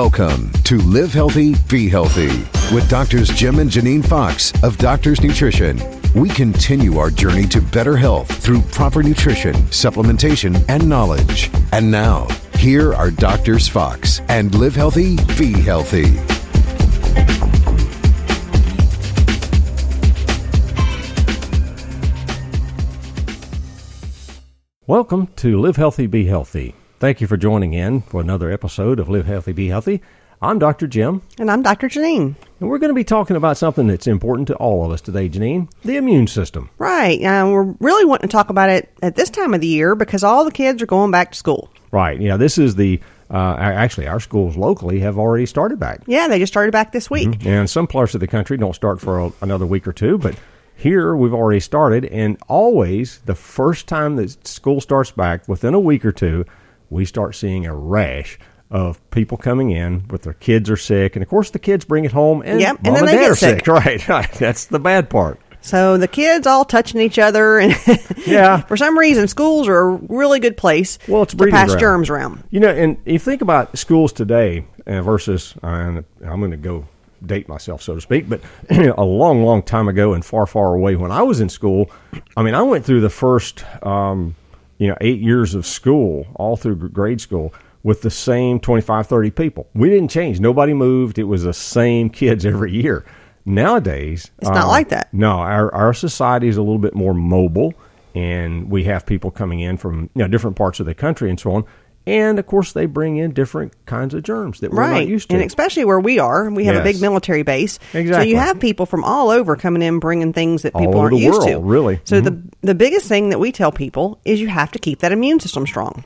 Welcome to Live Healthy, Be Healthy with Doctors Jim and Janine Fox of Doctors Nutrition. We continue our journey to better health through proper nutrition, supplementation, and knowledge. And now, here are Doctors Fox and Live Healthy, Be Healthy. Welcome to Live Healthy, Be Healthy. Thank you for joining in for another episode of Live Healthy, Be Healthy. I'm Dr. Jim, And I'm Dr. Janine. and we're going to be talking about something that's important to all of us today, Janine the immune system. Right. Uh, we're really wanting to talk about it at this time of the year because all the kids are going back to school. Right. Yeah, this is the, uh, actually, our schools locally have already started back. Yeah, they just started back this week. And some parts of the country don't start for a, another week or two, but here we've already started. And always, the first time that school starts back, within a week or two, we start seeing a rash of people coming in with their kids are sick. And of course, the kids bring it home, and Yep, and mom then and they dad get are sick. sick. Right, right. That's the bad part. So the kids all touching each other, and Yeah. for some reason, schools are a really good place Well, it's to pass ground. germs around. You know, and you think about schools today uh, versus, uh, I'm going to go date myself, so to speak, but a long, long time ago and far, far away when I was in school, I mean, I went through the first, um, you know, eight years of school, all through grade school, with the same 25, 30 people. We didn't change. Nobody moved. It was the same kids every year. Nowadays, It's not uh, like that. No, our, our society is a little bit more mobile, and we have people coming in from you know different parts of the country and so on. And of course, they bring in different kinds of germs that we're right. not used to. And especially where we are, we have a big military base. Exactly. So you have people from all over coming in bringing things that people aren't used to. really. So Mhm. the the biggest thing that we tell people is you have to keep that immune system strong.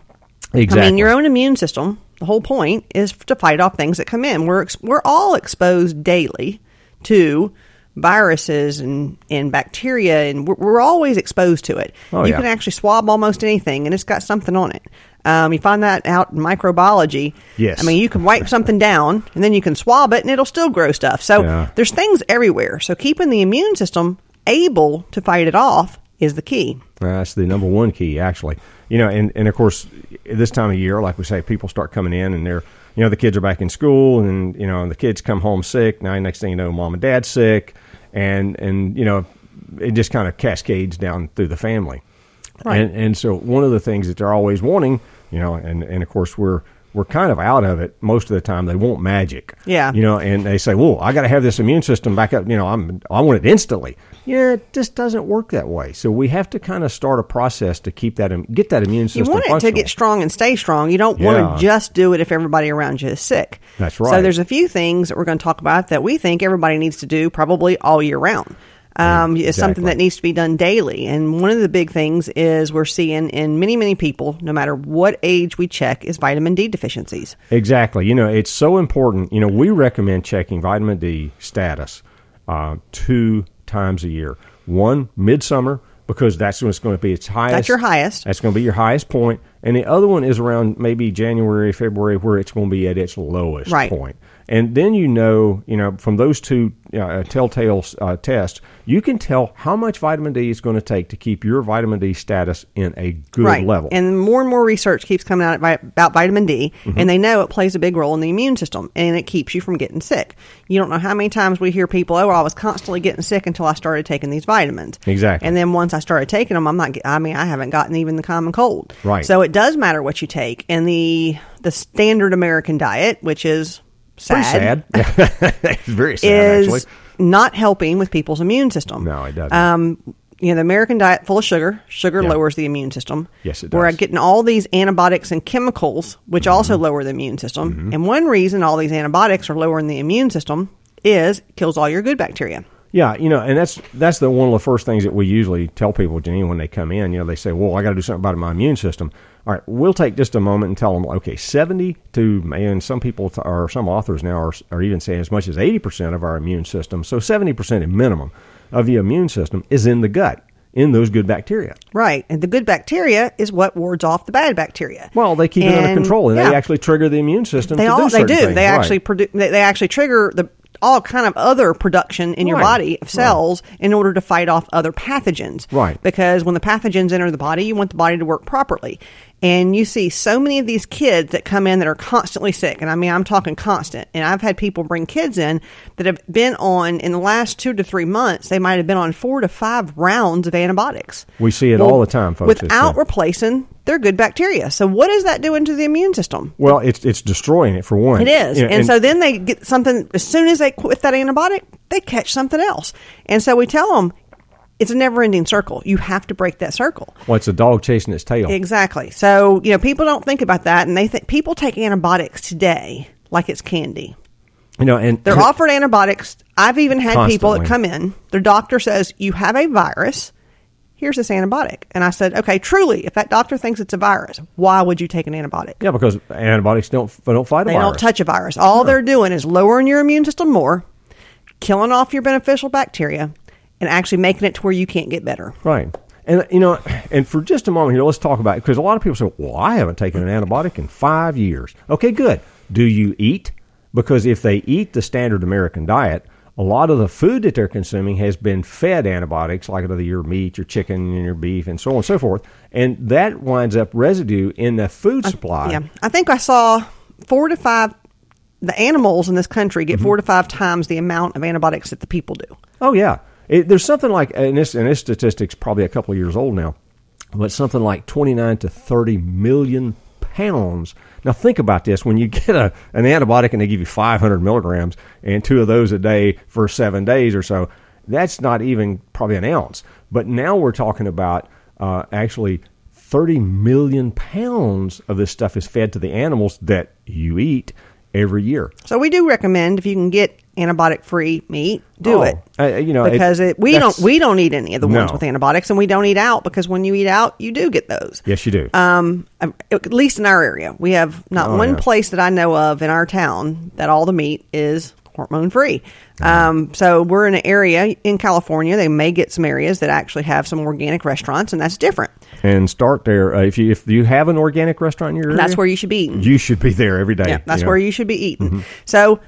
exactly. I mean, your own immune system. The whole point is to fight off things that come in. We're ex- we're all exposed daily to viruses and, and bacteria, and we're, we're always exposed to it. Oh, you yeah. can actually swab almost anything, and it's got something on it. Um, you find that out in microbiology. Yes. I mean, you can wipe something down, and then you can swab it, and it'll still grow stuff. So Yeah. there's things everywhere. So keeping the immune system able to fight it off is the key. That's the number one key, actually. You know, and, and of course, this time of year, like we say, people start coming in and they're, you know, the kids are back in school and, you know, the kids come home sick. Now, next thing you know, mom and dad's sick. And, and you know, it just kind of cascades down through the family. Right. And, and so one of the things that they're always wanting, you know, and, and of course, we're, we're kind of out of it most of the time. They want magic. Yeah. You know, and they say, well, I got to have this immune system back up. You know, I'm, I want it instantly. Yeah, it just doesn't work that way. So we have to kind of start a process to keep that, get that immune system. You want it to get strong and stay strong. You don't Yeah. want to just do it if everybody around you is sick. That's right. So there's a few things that we're going to talk about that we think everybody needs to do probably all year round. Um, It's something that needs to be done daily. And one of the big things is we're seeing in many, many people, no matter what age we check, is vitamin D deficiencies. Exactly. You know, it's so important. You know, we recommend checking vitamin D status uh, two times a year. One midsummer because that's when it's going to be its highest. That's your highest. That's going to be your highest point, and the other one is around maybe January, February, where it's going to be at its lowest Right. point. And then you know, you know, from those two uh, telltale uh, tests, you can tell how much vitamin D is going to take to keep your vitamin D status in a good right. level. And more and more research keeps coming out about vitamin D, Mm-hmm. and they know it plays a big role in the immune system, and it keeps you from getting sick. You don't know how many times we hear people, "Oh, I was constantly getting sick until I started taking these vitamins." Exactly. And then once I started taking them, I'm not. I mean, I haven't gotten even the common cold. Right. So it does matter what you take, and the the standard American diet, which is Pretty sad, sad. it's very sad, is actually. not helping with people's immune system. No, it doesn't. Um, you know, the American diet full of sugar. Sugar Yeah. lowers the immune system. Yes, it does. We're. Mm-hmm. getting all these antibiotics and chemicals, which also lower the immune system. And one reason all these antibiotics are lowering the immune system is it kills all your good bacteria. Yeah, you know, and that's that's the one of the first things that we usually tell people, Janine, when they come in. You know, they say, "Well, I got to do something about my immune system." All right, we'll take just a moment and tell them, okay, seventy to and some people t- or some authors now are, are even saying as much as eighty percent of our immune system, so seventy percent at minimum of the immune system is in the gut, in those good bacteria. Right. And the good bacteria is what wards off the bad bacteria. Well, they keep it under control, and yeah. they actually trigger the immune system. they to all do they do. things. They Right. actually produce. They, they actually trigger the all kind of other production in your body of cells in order to fight off other pathogens. Right. Because when the pathogens enter the body, you want the body to work properly. And you see so many of these kids that come in that are constantly sick. And I mean, I'm talking constant. And I've had people bring kids in that have been on, in the last two to three months, they might have been on four to five rounds of antibiotics. We see it all the time, folks. Without uh, replacing their good bacteria. So, what is that doing to the immune system? Well, it's it's destroying it for one. It is. You know, and, so then they get something, as soon as they quit that antibiotic, they catch something else. And so we tell them it's a never ending circle. You have to break that circle. well, it's a dog chasing its tail. Exactly. So, you know, people don't think about that and they think people take antibiotics today like it's candy. You know, and They're offered antibiotics. I've even had people that come in, their doctor says, You have a virus. Here's this antibiotic. And I said, Okay, truly, if that doctor thinks it's a virus, why would you take an antibiotic? yeah, because antibiotics don't don't fight a They virus. don't touch a virus. All they're doing is lowering your immune system more, killing off your beneficial bacteria, and actually making it to where you can't get better. Right. And you know, and for just a moment here, let's talk about it because a lot of people say, "Well, I haven't taken an antibiotic in five years." Okay, good. Do you eat? Because if they eat the standard American diet, a lot of the food that they're consuming has been fed antibiotics, like your meat, your chicken, and your beef, and so on and so forth, and that winds up residue in the food supply. Yeah, I think I saw four to five. The animals in this country get mm-hmm. four to five times the amount of antibiotics that the people do. Oh yeah, it, there's something like, and this and this statistic's probably a couple of years old now, but something like 29 to 30 million pounds. Now think about this: when you get a an antibiotic and they give you 500 milligrams and two of those a day for seven days or so, that's not even probably an ounce. But now we're talking about uh, actually 30 million pounds of this stuff is fed to the animals that you eat every year. So we do recommend if you can get antibiotic free meat, do Oh, it. you know, because it, we don't we don't eat any of the ones No. with antibiotics, and we don't eat out because when you eat out, you do get those. Yes, you do. Um, at least in our area, we have not Oh, one yeah. place that I know of in our town that all the meat is hormone free. Um, so we're in an area in California. They may get some areas that actually have some organic restaurants, and that's different. and start there. Uh, if you if you have an organic restaurant in your area, That's where you should be eating. You should be there every day. Yeah, that's you know. where you should be eating. Mm-hmm. So,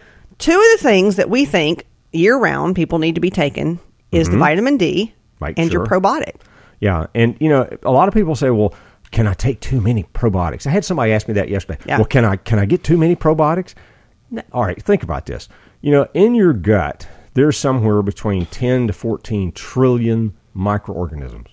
two of the things that we think year round people need to be taking is the vitamin D Mm-hmm. Right, and your probiotic. Yeah, and you know, a lot of people say, "Well, can I take too many probiotics?" I had somebody ask me that yesterday. Yeah. Well, can I can I get too many probiotics? No. All right, think about this. You know, in your gut, there's somewhere between 10 to 14 trillion microorganisms.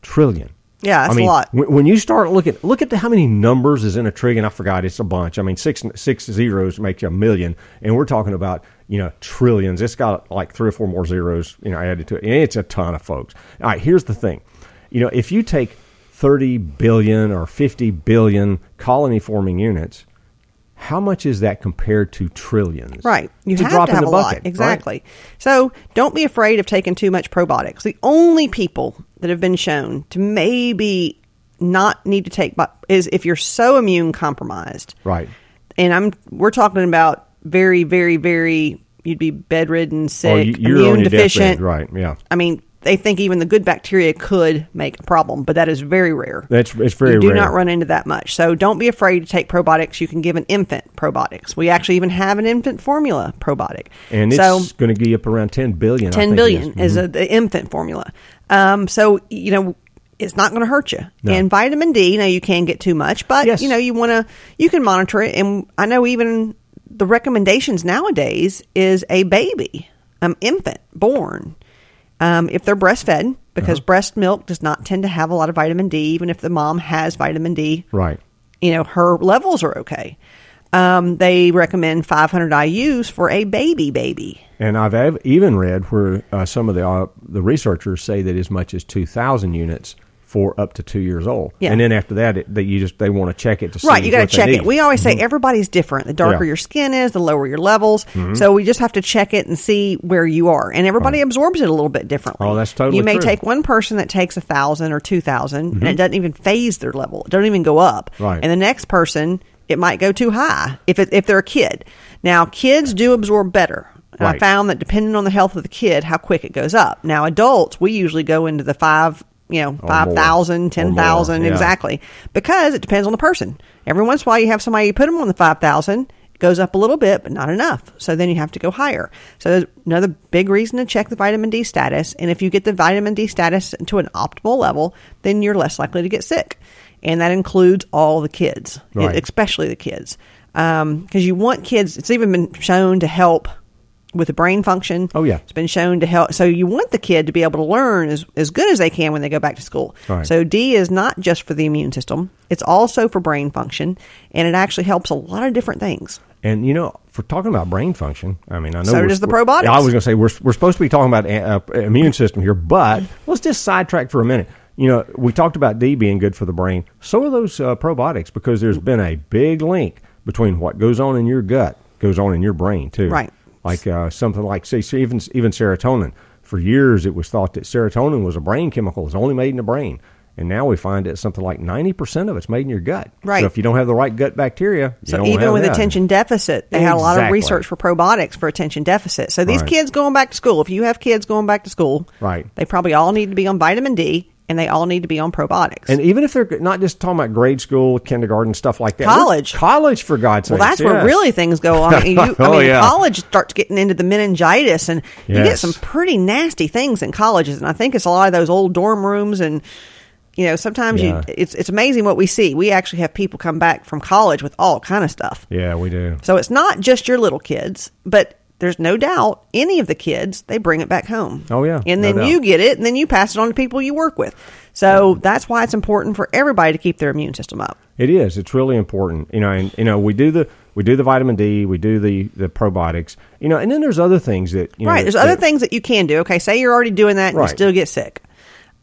Trillion. Yeah, that's I mean, a lot. When, you start looking, look at the, how many numbers is in a trillion. I forgot it's a bunch. I mean, six six zeros make you a million, and we're talking about you know trillions. It's got like three or four more zeros, you know, added to it. And it's a ton of folks. All right, here's the thing. You know, if you take 30 billion or 50 billion colony forming units, how much is that compared to trillions? Right. You have drop to in the a bucket, lot. right? Exactly. So don't be afraid of taking too much probiotics. The only people that have been shown to maybe not need to take is if you're so immune compromised. Right. And I'm we're talking about very, very, very you'd be bedridden, oh, sick, you- you're immune deficient. right? Yeah. I mean, they think even the good bacteria could make a problem, but that is very rare. That's it's very you do rare. not run into that much. So don't be afraid to take probiotics. You can give an infant probiotics. We actually even have an infant formula probiotic. and it's so going to be up around 10 billion. I 10 think billion is. Mm-hmm. is, a, the infant formula. Um, so, you know, it's not going to hurt you. No. And vitamin D, now you can get too much, but Yes. you know, you want to, you can monitor it. And I know even the recommendations nowadays is a baby, um, infant born, um, if they're breastfed, because Uh-huh. breast milk does not tend to have a lot of vitamin D, even if the mom has vitamin D Right. you know her levels are okay. Um, they recommend 500 IU's for a baby baby. And I've ev- even read where uh, some of the uh, the researchers say that as much as two thousand units for up to two years old. Yeah. And then after that, it, that you just they want to check it to see Right, you got to check it. We always say everybody's different. The darker Mm-hmm. Yeah. Mm-hmm. your skin is, the lower your levels. So we just have to check it and see where you are. And everybody absorbs it a little bit differently. Oh, that's totally You may true. Mm-hmm. take one person that takes a thousand or two thousand, and it doesn't even phase their level. It doesn't even go up. Right. And the next person, it might go too high if it, if they're a kid. Now, kids do absorb better. And I found that depending on the health of the kid, how quick it goes up. Now, adults, we usually go into the five, you know, Or five more. thousand, Or more, ten thousand, yeah. exactly. Because it depends on the person. Every once in a while, you have somebody you put them on the five thousand, it goes up a little bit, but not enough. So then you have to go higher. So there's another big reason to check the vitamin D status. And if you get the vitamin D status to an optimal level, then you're less likely to get sick. and that includes all the kids, Right. especially the kids, um, because you want kids. It's even been shown to help with the brain function. Oh, yeah. it's been shown to help. So you want the kid to be able to learn as as good as they can when they go back to school. Right. So D is not just for the immune system; it's also for brain function, and it actually helps a lot of different things. And you know, for talking about brain function, I mean, I know So does the probiotics. I was going to say we're we're supposed to be talking about uh, immune system here, but let's just sidetrack for a minute. You know, we talked about D being good for the brain. So are those uh, probiotics because there's been a big link between what goes on in your gut goes on in your brain too. Right. Like uh, something like say even even serotonin. For years, it was thought that serotonin was a brain chemical. It's only made in the brain. And now we find that something like 90% of it's made in your gut. Right. So if you don't have the right gut bacteria, you So even with that. attention deficit, they had a lot of research for probiotics for attention deficit. So these Right. kids going back to school, if you have kids going back to school, Right. they probably all need to be on vitamin D and they all need to be on probiotics. And even if they're not just talking about grade school, kindergarten, stuff like that. College. College, for God's sake. well, that's where really things go on. Oh, I mean, you, I Oh, mean yeah. college starts getting into the meningitis, and you get some pretty nasty things in colleges. And I think it's a lot of those old dorm rooms and. You know, sometimes Yeah. you it's it's amazing what we see. We actually have people come back from college with all kind of stuff. Yeah, we do. So it's not just your little kids, but there's no doubt any of the kids they bring it back home. Oh, yeah, and then doubt. you get it, and then you pass it on to people you work with. So that's why it's important for everybody to keep their immune system up. It is. It's really important. You know, and you know, we do the we do the vitamin D, we do the the probiotics. You know, and then there's other things that you right. know, There's other things that you can do. Okay, say you're already doing that and Right. you still get sick.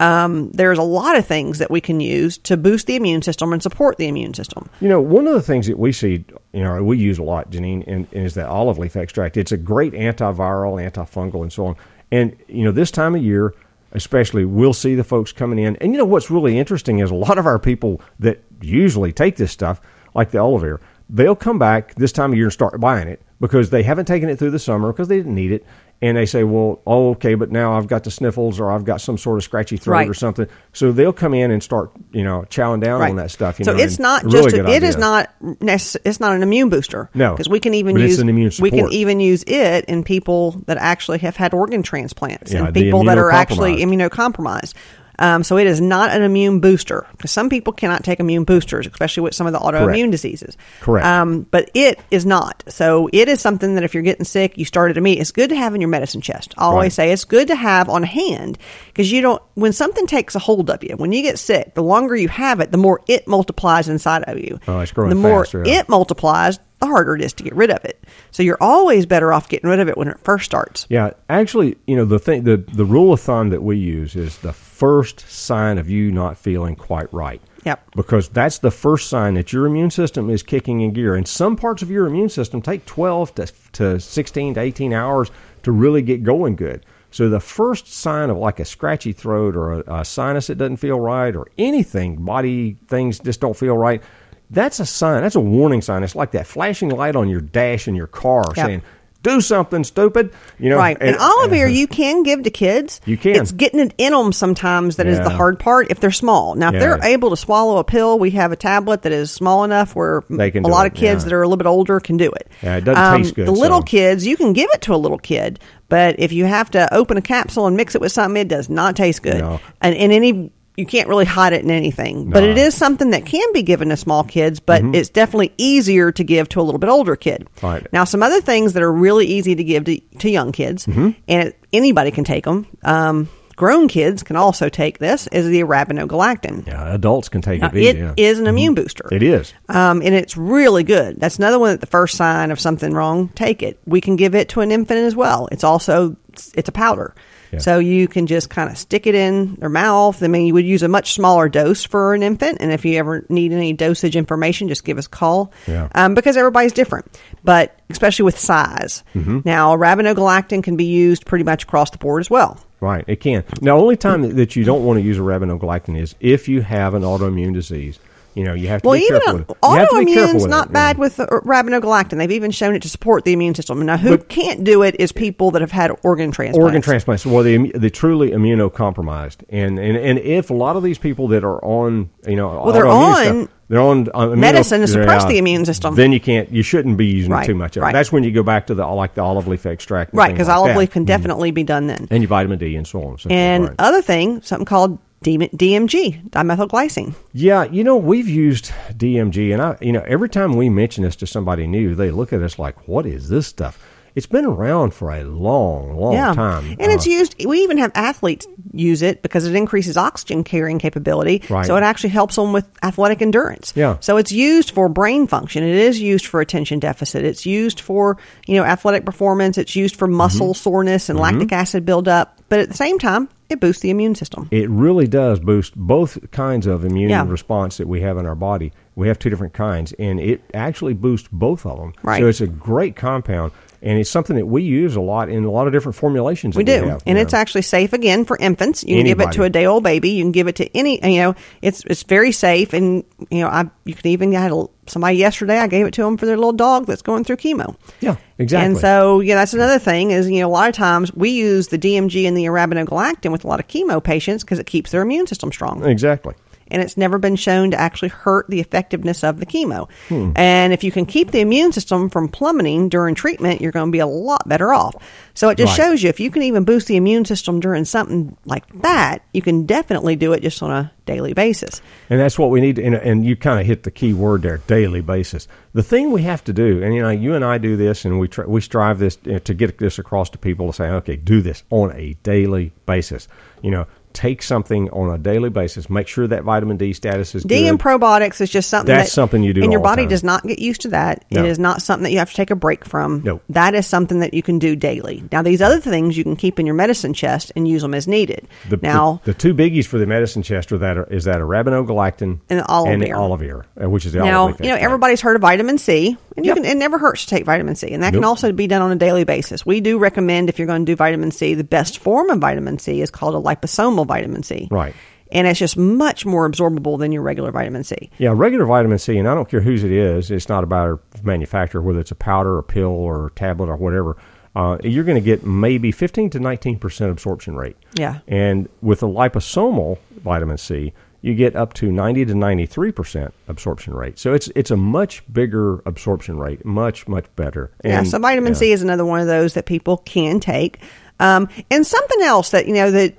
Um, there's a lot of things that we can use to boost the immune system and support the immune system. You know, one of the things that we see, you know, we use a lot, Janine, and, is that olive leaf extract. It's a great antiviral, antifungal, and so on. And you know, this time of year, especially, we'll see the folks coming in. And you know, what's really interesting is a lot of our people that usually take this stuff, like the Olivir, they'll come back this time of year and start buying it because they haven't taken it through the summer because they didn't need it. And they say, well, oh, okay, but now I've got the sniffles or I've got some sort of scratchy throat Right. or something. So they'll come in and start, you know, chowing down on that stuff. You so know, it's not a really just a it is idea. not necess- it's not an immune booster. No, because we can even use an immune we can even use it in people that actually have had organ transplants Yeah, and people that are actually immunocompromised. Um, so it is not an immune booster because some people cannot take immune boosters, especially with some of the autoimmune Correct. diseases. Correct. Um, but it is not. So it is something that if you're getting sick, you start it immediately. It's good to have in your medicine chest. I always Right. say it's good to have on hand because you don't. When something takes a hold of you, when you get sick, the longer you have it, the more it multiplies inside of you. Oh, it's growing The more faster, yeah. it multiplies, the harder it is to get rid of it. So you're always better off getting rid of it when it first starts. Yeah, actually, you know the thing, the the rule of thumb that we use is the first sign of you not feeling quite right. Yep. Because that's the first sign that your immune system is kicking in gear. And some parts of your immune system take 12 to, to 16 to 18 hours to really get going good. So the first sign of like a scratchy throat or a, a sinus that doesn't feel right or anything, body things just don't feel right, that's a sign. That's a warning sign. It's like that flashing light on your dash in your car Yep. saying, do something stupid. You know, right. And, Olivir, you can give to kids. You can. It's getting it in them sometimes that is the hard part if they're small. Now, if they're able to swallow a pill, we have a tablet that is small enough where They can a lot it, of kids yeah. that are a little bit older can do it. Um, Yeah, it doesn't taste good, The little so- kids, you can give it to a little kid, but if you have to open a capsule and mix it with something, it does not taste good. No. And in any you can't really hide it in anything. But it is something that can be given to small kids, but it's definitely easier to give to a little bit older kid. Mm-hmm. Right. Now, some other things that are really easy to give to, to young kids, Mm-hmm. and it, anybody can take them. Um, grown kids can also take this, is the arabinogalactan. yeah, adults can take Now, it. it yeah. is an immune booster. It is. Um, and it's really good. That's another one that the first sign of something wrong, take it. We can give it to an infant as well. It's also it's a powder. Yeah. So you can just kind of stick it in their mouth. I mean, you would use a much smaller dose for an infant, and if you ever need any dosage information, just give us a call. Yeah. Um, because everybody's different, but especially with size. Mm-hmm. Now, arabinogalactan can be used pretty much across the board as well. Right, it can. Now, only time that, that you don't want to use arabinogalactan is if you have an autoimmune disease. You know, you have to Well, be even careful with it. You have to be careful autoimmune's not it, bad yeah. with the arabinogalactan. They've even shown it to support the immune system. Now, who But- can't do it is people that have had organ transplants. organ transplants. Well, the the truly immunocompromised, and and and if a lot of these people that are on, you know, Well, they're on stuff, they're on uh, immuno- medicine to suppress yeah, the immune system. Then you can't, you shouldn't be using Right, too much of right. it. That's when you go back to the like the olive leaf extract, Right, because like olive that. leaf can definitely be done then. and your vitamin D and so on. So, And right. other thing, something called DMG, dimethylglycine. Yeah, you know, we've used DMG, and I, you know, every time we mention this to somebody new, they look at us like, "What is this stuff?" It's been around for a long, long yeah. time, and it's Uh, used. We even have athletes use it because it increases oxygen carrying capability. Right. So it actually helps them with athletic endurance. Yeah. So it's used for brain function. It is used for attention deficit. It's used for you know athletic performance. It's used for muscle Mm-hmm. soreness and lactic acid buildup. But at the same time, it boosts the immune system. it really does boost both kinds of immune Yeah. response that we have in our body. We have two different kinds, and it actually boosts both of them. Right. So it's a great compound, and it's something that we use a lot in a lot of different formulations. We do, have, and you it's know. actually safe again for infants. You can give it to a day old baby. You can give it to any. You know, it's it's very safe, and you know, I you can even I had a, somebody yesterday. I gave it to them for their little dog that's going through chemo. yeah, exactly. And so, yeah, that's another thing is, you know, a lot of times we use the DMG and the arabinogalactan with a lot of chemo patients because it keeps their immune system strong. exactly. And it's never been shown to actually hurt the effectiveness of the chemo. Hmm. And if you can keep the immune system from plummeting during treatment, you're going to be a lot better off. So it just Right. shows you if you can even boost the immune system during something like that, you can definitely do it just on a daily basis. And that's what we need. To, and, and you kind of hit the key word there: daily basis. The thing we have to do, and you know, you and I do this, and we try, we strive this uh, to get this across to people to say, okay, do this on a daily basis. You know, take something on a daily basis. Make sure that vitamin D status is D good. and probiotics is just something That's that, something you do and your body does not get used to that. No. It is not something that you have to take a break from. No. that is something that you can do daily. Now, these other things you can keep in your medicine chest and use them as needed. The, now, the, the two biggies for the medicine chest are that is that arabinogalactan And olive and the olive oil, uh, which is the now you know everybody's heard of vitamin C, and you Yep. can. It never hurts to take vitamin C, and that can also be done on a daily basis. We do recommend if you're going to do vitamin C, the best form of vitamin C is called a liposomal vitamin C. Right. And it's just much more absorbable than your regular vitamin C. Yeah, regular vitamin C, and I don't care whose it is. It's not about our manufacturer, whether it's a powder, a pill, or a tablet, or whatever. Uh, you're going to get maybe 15 to 19 percent absorption rate. Yeah. And with a liposomal vitamin C, you get up to 90 to 93 percent absorption rate. So it's it's a much bigger absorption rate, much much better. Yeah, so vitamin yeah. C is another one of those that people can take. Um, and something else that you know that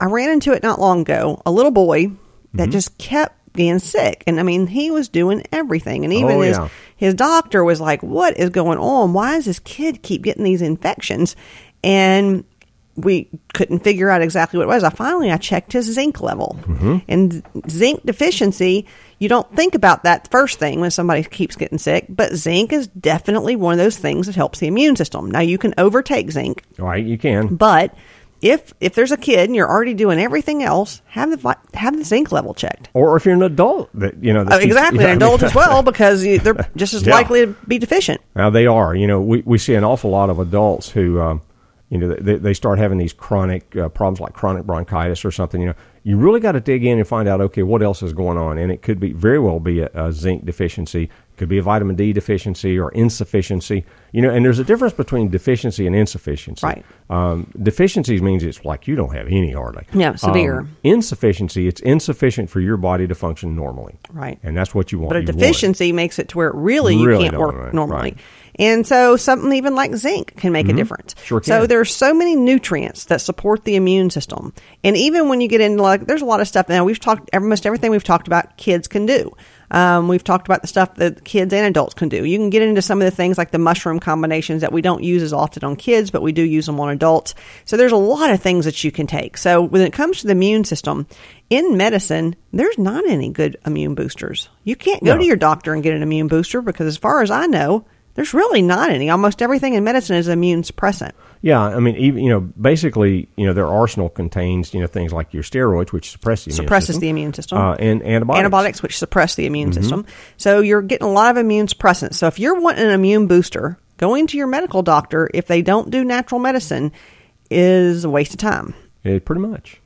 I ran into it not long ago. A little boy that Mm-hmm. just kept getting sick, and I mean he was doing everything, and even Oh, his his doctor was like, "What is going on? Why does this kid keep getting these infections?" And we couldn't figure out exactly what it was. I finally I checked his zinc level, Mm-hmm. and zinc deficiency. You don't think about that first thing when somebody keeps getting sick, but zinc is definitely one of those things that helps the immune system. Now you can overtake zinc, All right, you can. but if if there's a kid and you're already doing everything else, have the have the zinc level checked. Or if you're an adult, that you know, Oh, exactly, yeah, I mean- as well because you, they're just as Yeah. likely to be deficient. Now they are. You know, we, we see an awful lot of adults who, um, you know, they, they start having these chronic uh, problems like chronic bronchitis or something. You know, you really got to dig in and find out, okay, what else is going on, and it could be very well be a, a zinc deficiency, could be a vitamin D deficiency or insufficiency. You know, and there's a difference between deficiency and insufficiency. Right. Um, deficiencies means it's like you don't have any hardly. Yeah, severe. Um, insufficiency, it's insufficient for your body to function normally. Right. And that's what you want. But a You want deficiency makes it to where it really you can't work want it, normally. right. And so something even like zinc can make a difference. Mm-hmm. Sure So can. there's so many nutrients that support the immune system. And even when you get into like there's a lot of stuff now we've talked almost everything we've talked about kids can do. Um, we've talked about the stuff that kids and adults can do. You can get into some of the things like the mushroom combinations that we don't use as often on kids, but we do use them on adults. So there's a lot of things that you can take. So when it comes to the immune system, in medicine, there's not any good immune boosters. You can't go No. to your doctor and get an immune booster because, as far as I know, there's really not any. Almost everything in medicine is immune suppressant. Yeah, I mean, even you know, basically, you know, their arsenal contains you know things like your steroids, which suppress the immune Suppresses system, the immune system. uh, and antibiotics. Antibiotics, which suppress the immune Mm-hmm. system. So you're getting a lot of immune suppressants. So if you're wanting an immune booster, going to your medical doctor if they don't do natural medicine is a waste of time. It, pretty much.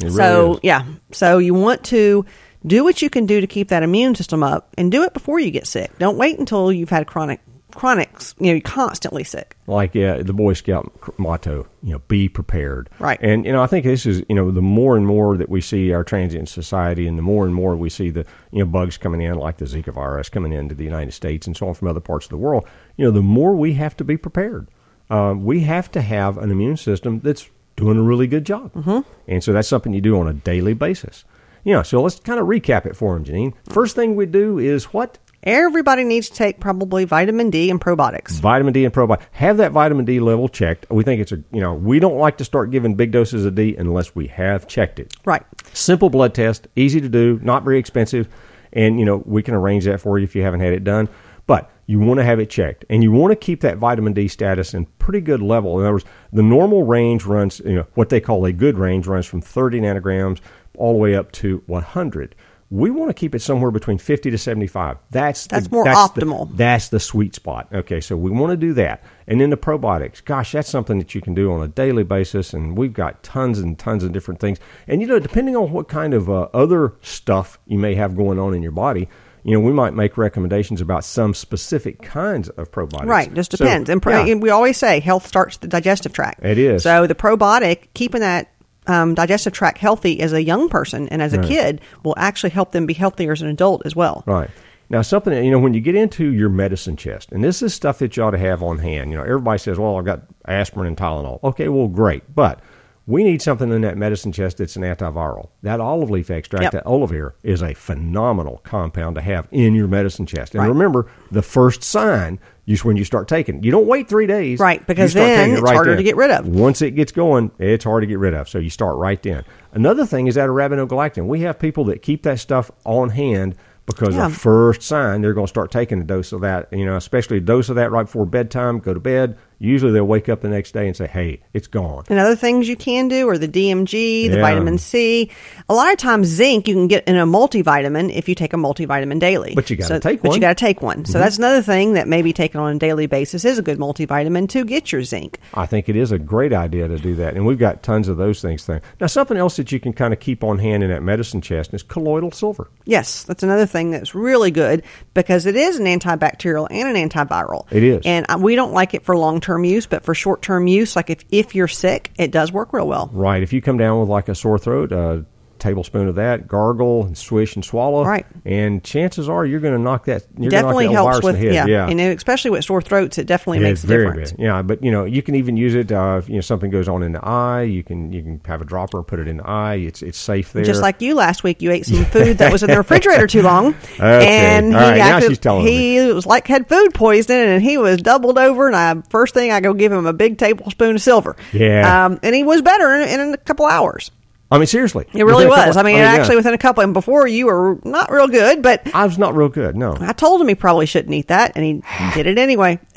It really so is. yeah, so you want to do what you can do to keep that immune system up, and do it before you get sick. Don't wait until you've had chronic chronics. You know, constantly sick. like yeah, the Boy Scout motto, you know, be prepared. Right. And you know, I think this is you know the more and more that we see our transient society, and the more and more we see the you know bugs coming in, like the Zika virus coming into the United States and so on from other parts of the world. You know, the more we have to be prepared. Uh, we have to have an immune system that's doing a really good job. Mm-hmm. And so that's something you do on a daily basis. You know, so let's kind of recap it for them, Janine. First thing we do is what? Everybody needs to take probably vitamin D and probiotics. Vitamin D and probiotics. Have that vitamin D level checked. We think it's a, you know, we don't like to start giving big doses of D unless we have checked it. Right. Simple blood test, easy to do, not very expensive. And, you know, we can arrange that for you if you haven't had it done. But you want to have it checked. And you want to keep that vitamin D status in pretty good level. In other words, the normal range runs, you know, what they call a good range runs from 30 nanograms all the way up to 100 we want to keep it somewhere between 50 to 75 that's That's the, more optimal. the, that's the sweet spot okay so we want to do that and then the probiotics gosh that's something that you can do on a daily basis and we've got tons and tons of different things and you know depending on what kind of uh, other stuff you may have going on in your body you know, we might make recommendations about some specific kinds of probiotics. Right, just So, depends. and, pro- yeah. and we always say health starts the digestive tract. It is. So the probiotic, keeping that um, digestive tract healthy as a young person and as a kid will actually help them be healthier as an adult as well. Right. Now, something, you know, when you get into your medicine chest, and this is stuff that you ought to have on hand. You know, everybody says, well, I've got aspirin and Tylenol. Okay, well, great. But we need something in that medicine chest that's an antiviral. That olive leaf extract, Yep. that olivir, is a phenomenal compound to have in your medicine chest. And Right. remember, the first sign is when you start taking. You don't wait three days. Right, because then it it's harder then. to get rid of. Once it gets going, it's hard to get rid of. So you start right then. Another thing is that arabinogalactan. We have people that keep that stuff on hand because Yeah. the first sign they're going to start taking a dose of that. You know, especially a dose of that right before bedtime. Go to bed. Usually they'll wake up the next day and say, "Hey, it's gone." And other things you can do are the DMG, the Yeah. vitamin C. A lot of times, zinc you can get in a multivitamin if you take a multivitamin daily. But you gotta So- take one. Mm-hmm. you got to take one. So that's another thing that maybe taken on a daily basis is a good multivitamin to get your zinc. I think it is a great idea to do that, and we've got tons of those things there. Now, something else that you can kind of keep on hand in that medicine chest is colloidal silver. Yes, that's another thing that's really good because it is an antibacterial and an antiviral. It is. And uh, we don't like it for long term use, but for short term use, like if, if you're sick, it does work real well. Right. If you come down with like a sore throat, a tablespoon of that, gargle and swish and swallow. Right. And chances are you're going to knock that. You're gonna knock definitely that helps with the head. yeah. and especially with sore throats, it definitely Yeah, makes a very difference. Yeah, but you know, you can even use it. Uh, if, you know, something goes on in the eye. You can you can have a dropper and put it in the eye. It's it's safe there. Just like you last week, you ate some food that was in the refrigerator too long, Okay. and All he right, now she's telling he was like had food poisoning, and he was doubled over. And I first thing I go give him a big tablespoon of silver. Yeah. um, and he was better in, in a couple hours. I mean, seriously, It really was. couple- I mean, yeah. actually, within a couple, and before you were not real good, but I was not real good. No, I told him he probably shouldn't eat that, and he did it anyway.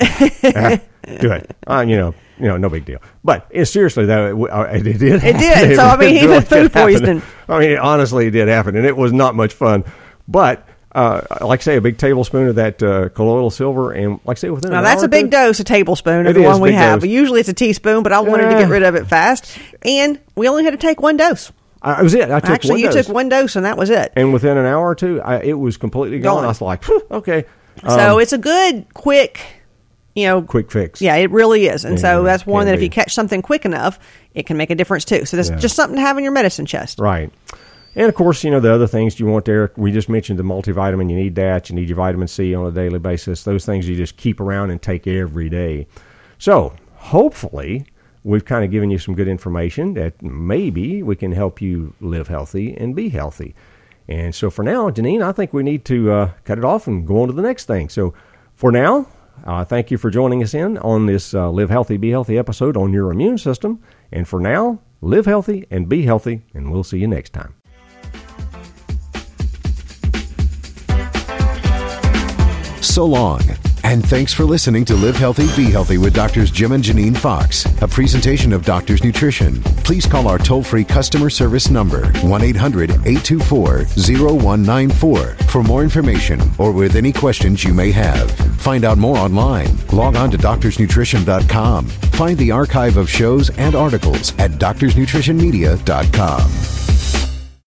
good. Uh, you know, you know, no big deal. But seriously, though, it, uh, it, did. It did. So, I mean, even really food poisoning. I mean, it honestly, it did happen, and it was not much fun. But uh, like I say, a big tablespoon of that uh, colloidal silver, and like I say, within Now that's a big dose, a tablespoon of the one we have. dose. Usually it's a teaspoon, but I wanted to get rid of it fast, and we only had to take one dose. I, was it. I took Actually, you dose. took one dose, and that was it. and within an hour or two, I, it was completely gone. Gone. I was like, "Phew, okay, so Um, it's a good, quick, you know, quick fix. Yeah, it really is, and so that's one that if you catch something quick enough, it can make a difference too. So that's Yeah. just something to have in your medicine chest. Right. And of course, you know, the other things you want there, we just mentioned the multivitamin. You need that. You need your vitamin C on a daily basis. Those things you just keep around and take every day. So, hopefully, we've kind of given you some good information that maybe we can help you live healthy and be healthy. And so, for now, Janine, I think we need to uh, cut it off and go on to the next thing. So, for now, uh, thank you for joining us in on this uh, Live Healthy, Be Healthy episode on your immune system. And for now, live healthy and be healthy, and we'll see you next time. So long. And thanks for listening to Live Healthy, Be Healthy with Doctors Jim and Janine Fox, a presentation of Doctors Nutrition. Please call our toll free customer service number, 1 800 824 0194, for more information or with any questions you may have. Find out more online. Log on to doctorsnutrition.com. Find the archive of shows and articles at doctorsnutritionmedia.com.